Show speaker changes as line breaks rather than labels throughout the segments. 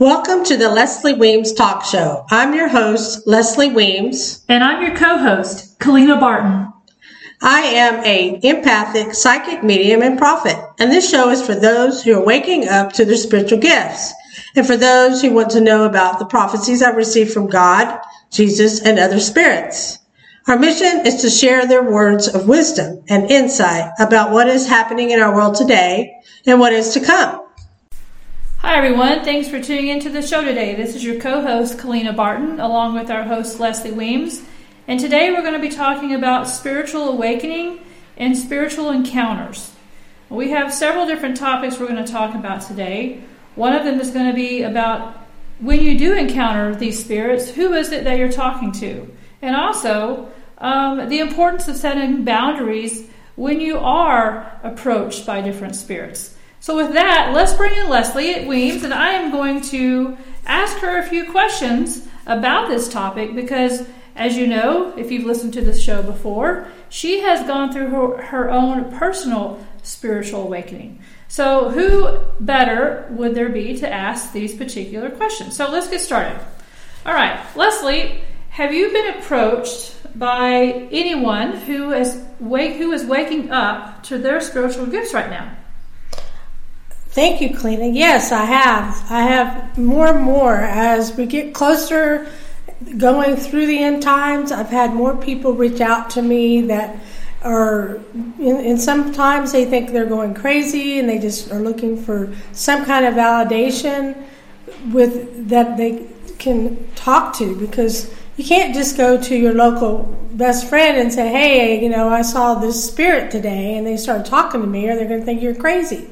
Welcome to the Leslie Weems Talk Show. I'm your host, Leslie Weems.
And I'm your co-host, Kalina Barton.
I am a empathic, psychic medium and prophet, and this show is for those who are waking up to their spiritual gifts, and for those who want to know about the prophecies I've received from God, Jesus, and other spirits. Our mission is to share their words of wisdom and insight about what is happening in our world today and what is to come.
Hi, everyone. Thanks for tuning into the show today. This is your co host, Kalina Barton, along with our host, Leslie Weems. And today we're going to be talking about spiritual awakening and spiritual encounters. We have several different topics we're going to talk about today. One of them is going to be about when you do encounter these spirits, who is it that you're talking to? And also, um, the importance of setting boundaries when you are approached by different spirits. So, with that, let's bring in Leslie at Weems, and I am going to ask her a few questions about this topic because, as you know, if you've listened to this show before, she has gone through her, her own personal spiritual awakening. So, who better would there be to ask these particular questions? So, let's get started. All right, Leslie, have you been approached by anyone who is wake who is waking up to their spiritual gifts right now?
Thank you, Kalina. Yes, I have. I have more and more as we get closer going through the end times. I've had more people reach out to me that are, and sometimes they think they're going crazy and they just are looking for some kind of validation with that they can talk to because you can't just go to your local best friend and say, "Hey, you know, I saw this spirit today," and they start talking to me, or they're going to think you're crazy.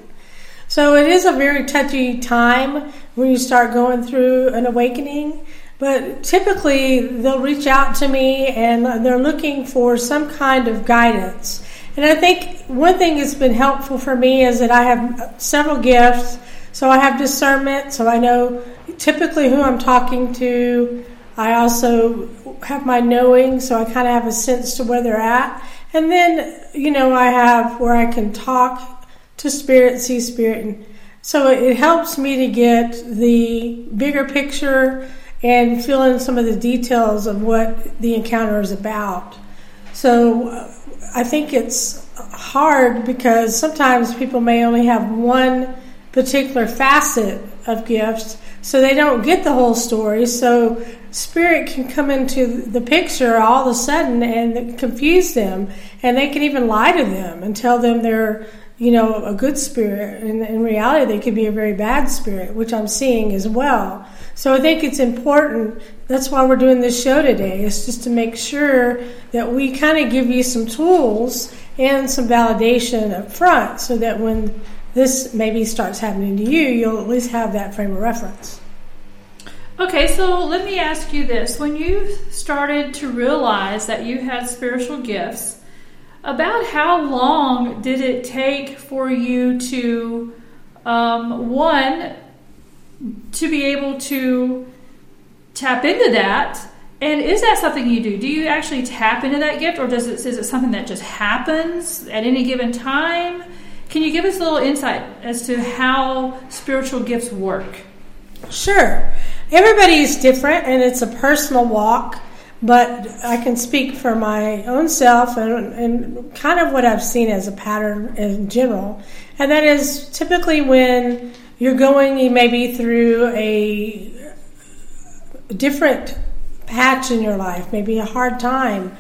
So it is a very touchy time when you start going through an awakening. But typically, they'll reach out to me and they're looking for some kind of guidance. And I think one thing that's been helpful for me is that I have several gifts. So I have discernment, so I know typically who I'm talking to. I also have my knowing, so I kind of have a sense to where they're at. And then, you know, I have where I can talk to spirit, see spirit. And so it helps me to get the bigger picture and fill in some of the details of what the encounter is about. So uh, I think it's hard because sometimes people may only have one particular facet of gifts, so they don't get the whole story. So spirit can come into the picture all of a sudden and confuse them, and they can even lie to them and tell them they're you know, a good spirit. And in reality, they could be a very bad spirit, which I'm seeing as well. So I think it's important. That's why we're doing this show today, is just to make sure that we kind of give you some tools and some validation up front so that when this maybe starts happening to you, you'll at least have that frame of reference.
Okay, so let me ask you this. When you started to realize that you had spiritual gifts, about how long did it take for you to, um, one, to be able to tap into that? And is that something you do? Do you actually tap into that gift, or does it is it something that just happens at any given time? Can you give us a little insight as to how spiritual gifts work?
Sure. Everybody is different, and it's a personal walk. But I can speak for my own self and, and kind of what I've seen as a pattern in general. And that is typically when you're going maybe through a different patch in your life, maybe a hard time,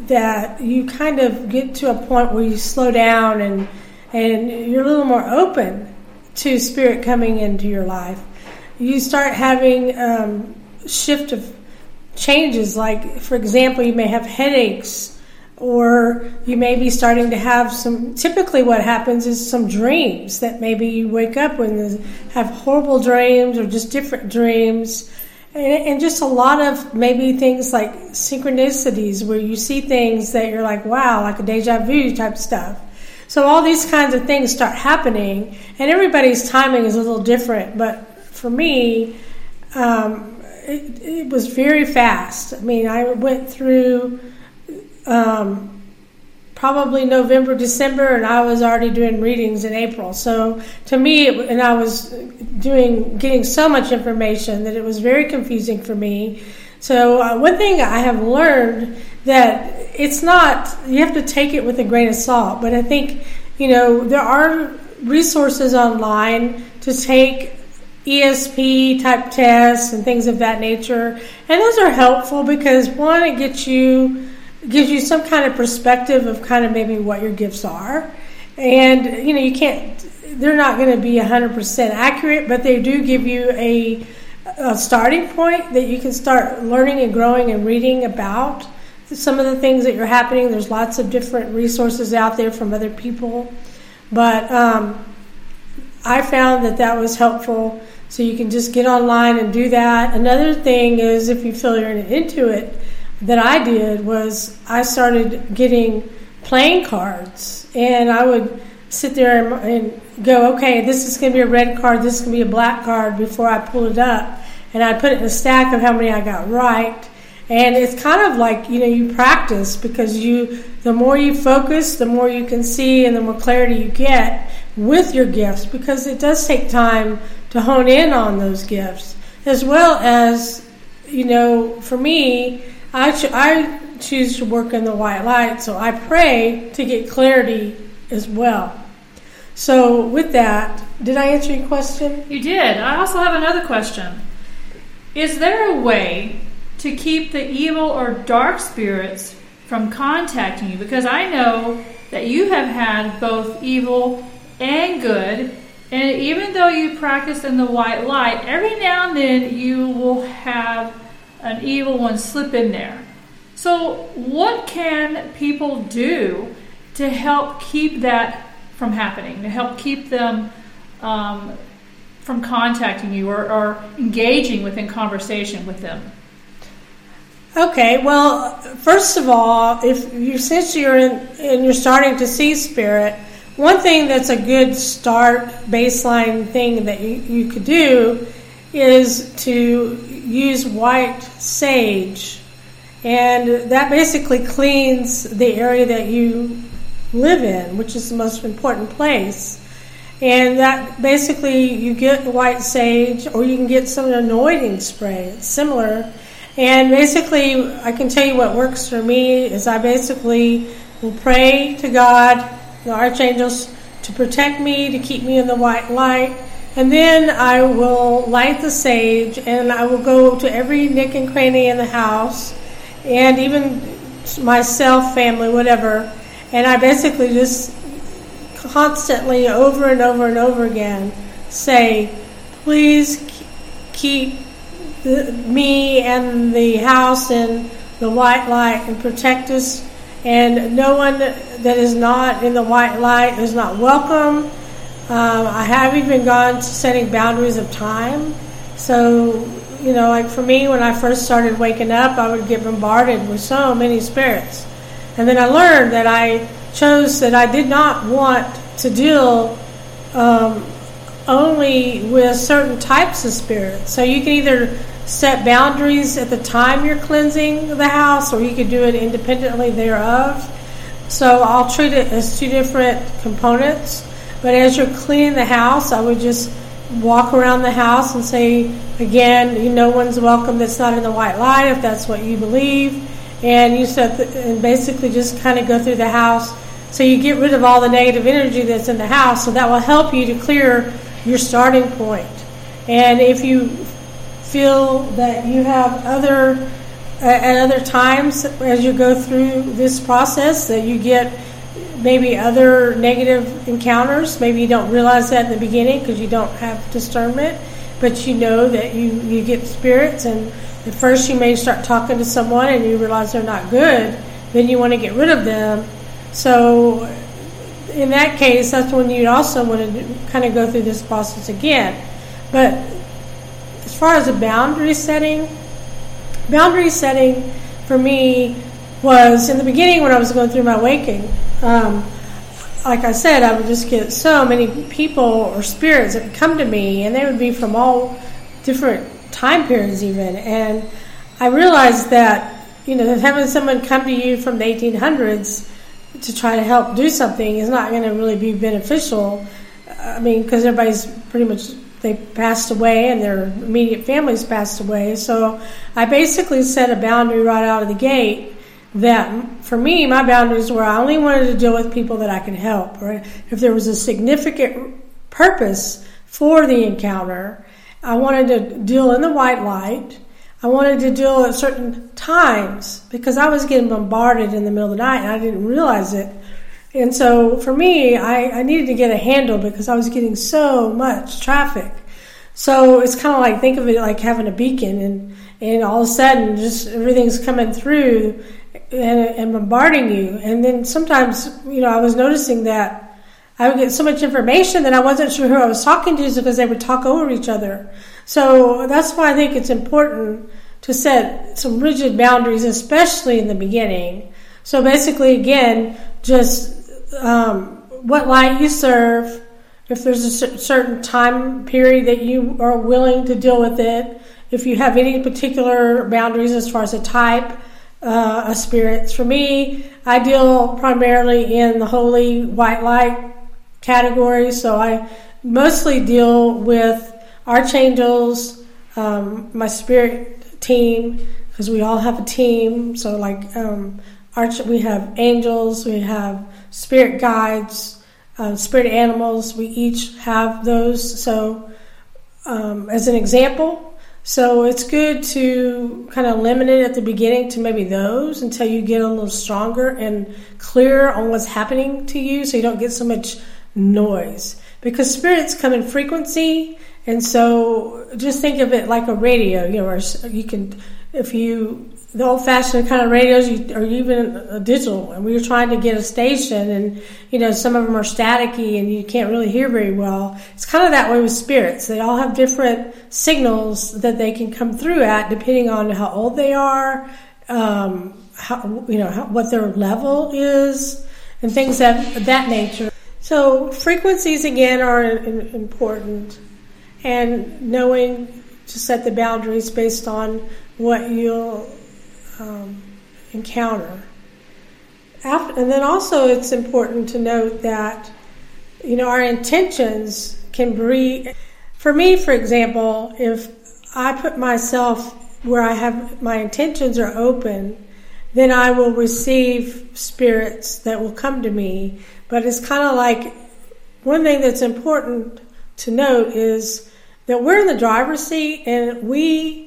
that you kind of get to a point where you slow down and and you're a little more open to spirit coming into your life. You start having um, shift of changes. Like, for example, you may have headaches, or you may be starting to have some. Typically, what happens is some dreams that maybe you wake up when have horrible dreams or just different dreams. And, just a lot of maybe things like synchronicities where you see things that you're like, wow, like a deja vu type stuff. So all these kinds of things start happening, and everybody's timing is a little different. But for me, um, it, it was very fast. I mean, I went through um, probably November, December, and I was already doing readings in April. So to me, and I was doing getting so much information that it was very confusing for me. So uh, one thing I have learned that it's not you have to take it with a grain of salt, but I think you know there are resources online to take ESP type tests and things of that nature, and those are helpful because one, it gets you gives you some kind of perspective of kind of maybe what your gifts are. And, you know, you can't, they're not going to be 100% accurate, but they do give you a, a starting point that you can start learning and growing and reading about some of the things that are happening. There's lots of different resources out there from other people. But um, I found that that was helpful. So you can just get online and do that. Another thing is if you feel you're into it, that I did was I started getting playing cards, and I would sit there and, and go, okay, this is going to be a red card, this is going to be a black card before I pull it up, and I put it in a stack of how many I got right. And it's kind of like you know you practice because you the more you focus, the more you can see, and the more clarity you get with your gifts because it does take time to hone in on those gifts as well as you know for me I, ch- I choose to work in the white light, so I pray to get clarity as well. So, with that, did I answer your question?
You did. I also have another question. Is there a way to keep the evil or dark spirits from contacting you? Because I know that you have had both evil and good, and even though you practice in the white light, every now and then you will have an evil one slip in there. So, what can people do to help keep that from happening, to help keep them um, from contacting you or, or engaging within conversation with them?
Okay, well, first of all, if you since you're in and you're starting to see spirit, one thing that's a good start baseline thing that you, you could do is to use white sage, and that basically cleans the area that you live in, which is the most important place. And that basically you get white sage, or you can get some anointing spray. It's similar. And basically, I can tell you what works for me is I basically will pray to God, the archangels, to protect me, to keep me in the white light and then I will light the sage and I will go to every nick and cranny in the house and even myself, family, whatever. And I basically just constantly, over and over and over again, say, please keep the, me and the house in the white light and protect us. And no one that is not in the white light is not welcome um, I have even gone to setting boundaries of time. So, you know, like for me, when I first started waking up, I would get bombarded with so many spirits. And then I learned that I chose that I did not want to deal um, only with certain types of spirits. So you can either set boundaries at the time you're cleansing the house, or you could do it independently thereof. So I'll treat it as two different components. But as you're cleaning the house, I would just walk around the house and say, again, no one's welcome that's not in the white light if that's what you believe. And you set the, and basically just kind of go through the house. So you get rid of all the negative energy that's in the house. So that will help you to clear your starting point. And if you feel that you have other at other times as you go through this process that you get maybe other negative encounters. Maybe you don't realize that in the beginning because you don't have discernment, but you know that you, you get spirits, and at first you may start talking to someone and you realize they're not good, then you want to get rid of them. So, in that case, that's when you also want to kind of go through this process again. But far as a boundary setting, boundary setting for me was in the beginning when I was going through my waking um, like I said, I would just get so many people or spirits that would come to me, and they would be from all different time periods, even. And I realized that, you know, having someone come to you from the 1800s, to try to help do something is not going to really be beneficial. I mean, because everybody's pretty much they passed away and their immediate families passed away. So I basically set a boundary right out of the gate that for me, my boundaries were I only wanted to deal with people that I could help. Right? If there was a significant purpose for the encounter, I wanted to deal in the white light. I wanted to deal at certain times because I was getting bombarded in the middle of the night and I didn't realize it. And so for me, I, I needed to get a handle because I was getting so much traffic. So it's kind of like think of it like having a beacon and and all of a sudden just everything's coming through and, and bombarding you. And then sometimes, you know, I was noticing that I would get so much information that I wasn't sure who I was talking to because they would talk over each other. So that's why I think it's important to set some rigid boundaries, especially in the beginning. So basically, again, just um, what light you serve, if there's a certain time period that you are willing to deal with it, if you have any particular boundaries as far as a type uh, of spirits. For me, I deal primarily in the holy white light category, so I mostly deal with archangels, um, my spirit team, because we all have a team. So, like, um, arch- we have angels, we have spirit guides, uh, spirit animals. We each have those. So, um, as an example, so it's good to kind of limit it at the beginning to maybe those until you get a little stronger and clearer on what's happening to you so you don't get so much noise. Because spirits come in frequency, and so just think of it like a radio, you know, or you can, if you the old fashioned kind of radios or even digital and we were trying to get a station and you know some of them are staticky and you can't really hear very well. It's kind of that way with spirits. They all have different signals that they can come through at depending on how old they are um, how, you know how, what their level is and things of that nature. So frequencies again are important. And knowing to set the boundaries based on what you'll um, encounter. After, and then also, it's important to note that you know our intentions can be. For me, for example, if I put myself where I have my intentions are open, then I will receive spirits that will come to me. But it's kind of like one thing that's important to note is that we're in the driver's seat and we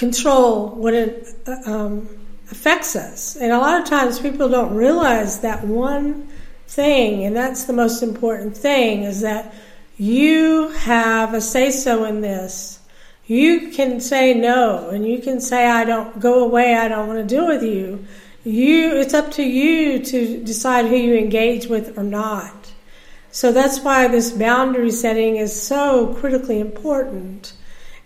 control what it um, affects us. And a lot of times people don't realize that one thing, and that's the most important thing, is that you have a say so in this. You can say no, and you can say, I don't go away, I don't want to deal with you. You, it's up to you to decide who you engage with or not. So that's why this boundary setting is so critically important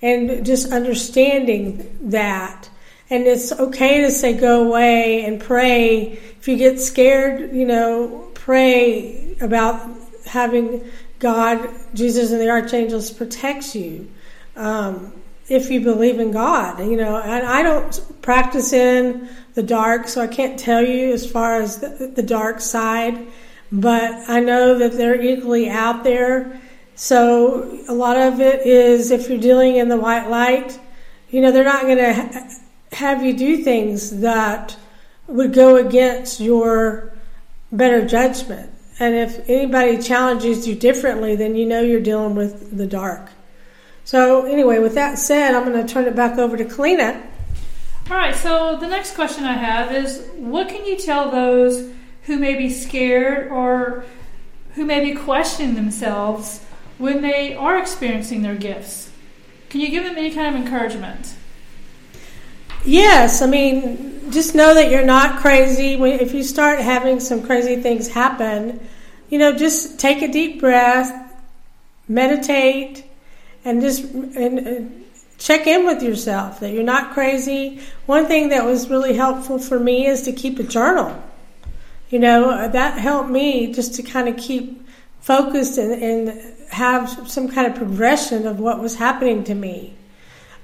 and just understanding that. And it's okay to say, go away and pray. If you get scared, you know, pray about having God, Jesus, and the archangels protect you. Um, if you believe in God, you know, and I don't practice in the dark, so I can't tell you as far as the, the dark side, but I know that they're equally out there so a lot of it is if you're dealing in the white light, you know, they're not going to ha- have you do things that would go against your better judgment. And if anybody challenges you differently, then you know you're dealing with the dark. So, anyway, with that said, I'm going to turn it back over to Kalina.
All right, so the next question I have is what can you tell those who may be scared or who may be questioning themselves when they are experiencing their gifts? Can you give them any kind of encouragement?
Yes, I mean, just know that you're not crazy. If you start having some crazy things happen, you know, just take a deep breath, meditate, and just and, check in with yourself that you're not crazy. One thing that was really helpful for me is to keep a journal. You know, that helped me just to kind of keep focused and, and have some kind of progression of what was happening to me.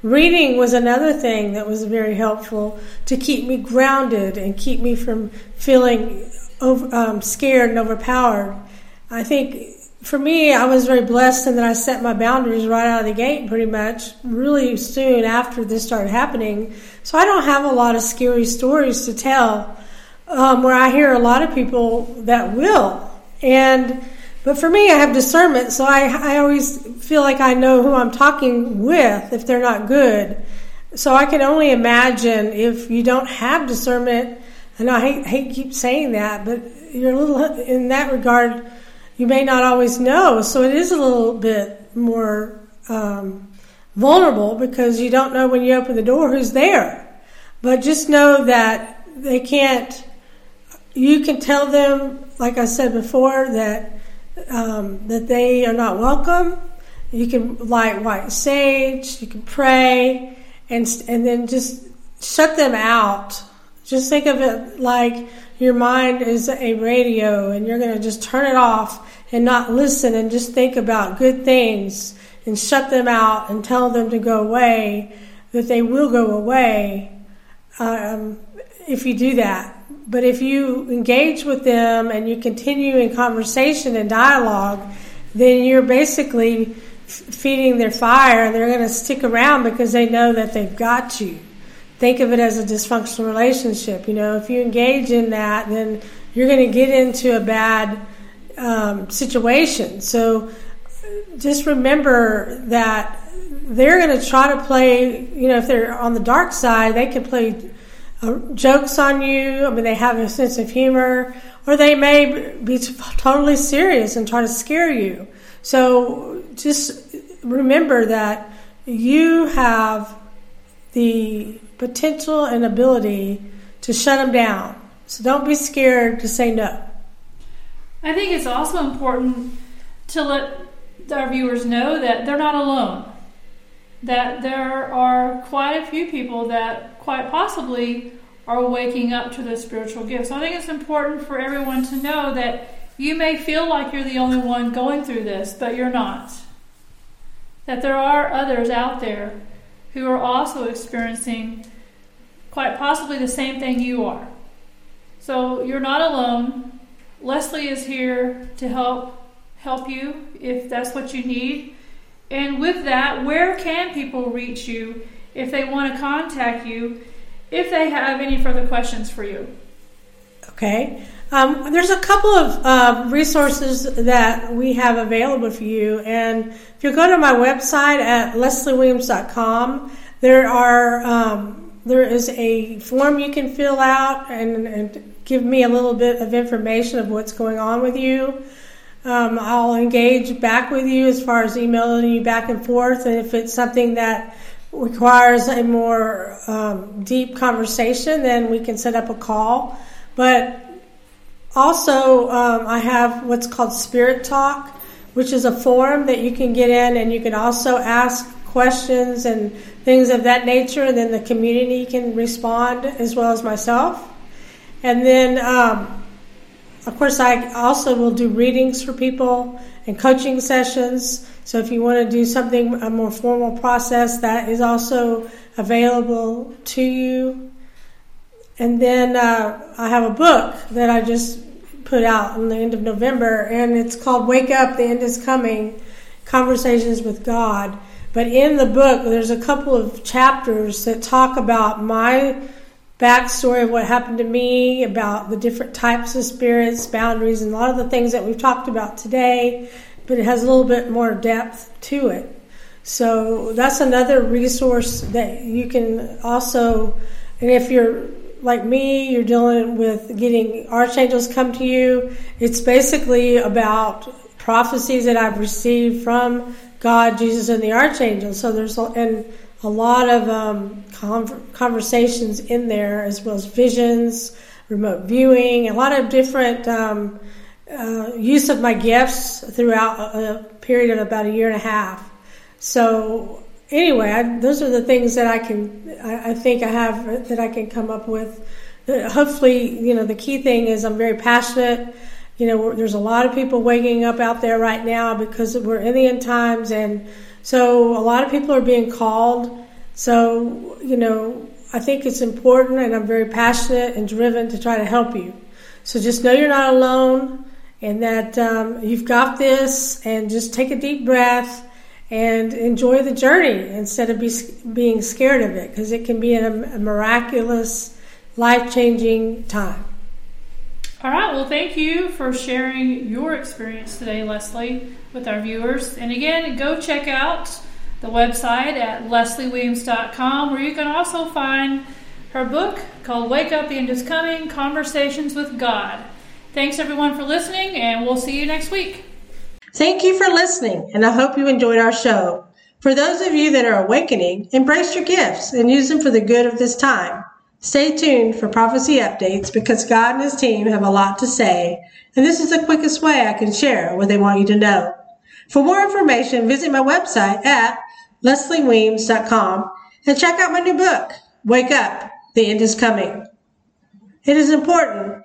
Reading was another thing that was very helpful to keep me grounded and keep me from feeling over, um, scared and overpowered. I think for me, I was very blessed in that I set my boundaries right out of the gate pretty much really soon after this started happening. So I don't have a lot of scary stories to tell um, where I hear a lot of people that will. And but for me, I have discernment, so I, I always feel like I know who I'm talking with if they're not good. So I can only imagine if you don't have discernment, and I hate, hate keep saying that, but you're a little in that regard you may not always know. So it is a little bit more um, vulnerable because you don't know when you open the door who's there. But just know that they can't, you can tell them, like I said before, that. Um, that they are not welcome. You can light white sage. You can pray, and and then just shut them out. Just think of it like your mind is a radio, and you're going to just turn it off and not listen and just think about good things and shut them out and tell them to go away, that they will go away um, if you do that. But if you engage with them and you continue in conversation and dialogue, then you're basically feeding their fire and they're going to stick around because they know that they've got you. Think of it as a dysfunctional relationship. You know, if you engage in that, then you're going to get into a bad um, situation. So just remember that they're going to try to play, you know, if they're on the dark side, they can play Uh, jokes on you. I mean, they have a sense of humor, or they may be totally serious and try to scare you. So just remember that you have the potential and ability to shut them down. So don't be scared to say no.
I think it's also important to let our viewers know that they're not alone. That there are quite a few people that quite possibly are waking up to the spiritual gifts. So I think it's important for everyone to know that you may feel like you're the only one going through this, but you're not. That there are others out there who are also experiencing quite possibly the same thing you are. So you're not alone. Leslie is here to help help you if that's what you need. And with that, where can people reach you if they want to contact you if they have any further questions for you?
Okay. Um, there's a couple of uh, resources that we have available for you. And if you go to my website at leslieweems.com, there are um, there is a form you can fill out and, and give me a little bit of information of what's going on with you. Um, I'll engage back with you as far as emailing you back and forth, and if it's something that requires a more um, deep conversation, then we can set up a call. But also, um, I have what's called Spirit Talk, which is a forum that you can get in, and you can also ask questions and things of that nature, and then the community can respond as well as myself. And then, um, of course, I also will do readings for people and coaching sessions. So if you want to do something, a more formal process, that is also available to you. And then uh, I have a book that I just put out in the end of November, and it's called Wake Up, the End is Coming Conversations with God. But in the book, there's a couple of chapters that talk about my backstory of what happened to me, about the different types of spirits, boundaries, and a lot of the things that we've talked about today, but it has a little bit more depth to it. So that's another resource that you can also, and if you're like me, you're dealing with getting archangels come to you. It's basically about prophecies that I've received from God, Jesus, and the archangels. So there's and a lot of um, conversations in there, as well as visions, remote viewing, a lot of different um, uh, use of my gifts throughout a, period of about a year and a half. So anyway, I, those are the things that I can, I, I, think I have that I can come up with. Hopefully, you know, the key thing is I'm very passionate. You know, there's a lot of people waking up out there right now because we're in the end times and so a lot of people are being called. So, you know, I think it's important and I'm very passionate and driven to try to help you. So just know you're not alone and that um, you've got this, and just take a deep breath and enjoy the journey instead of be, being scared of it because it can be a, a miraculous, life changing time.
All right. Well, thank you for sharing your experience today, Leslie, with our viewers. And again, go check out the website at leslieweems.com where you can also find her book called Wake Up, the End is Coming Conversations with God. Thanks everyone for listening, and we'll see you next week.
Thank you for listening, and I hope you enjoyed our show. For those of you that are awakening, embrace your gifts and use them for the good of this time. Stay tuned for prophecy updates because God and His team have a lot to say, and this is the quickest way I can share what they want you to know. For more information, visit my website at leslieweems.com and check out my new book, Wake Up, The End is Coming. It is important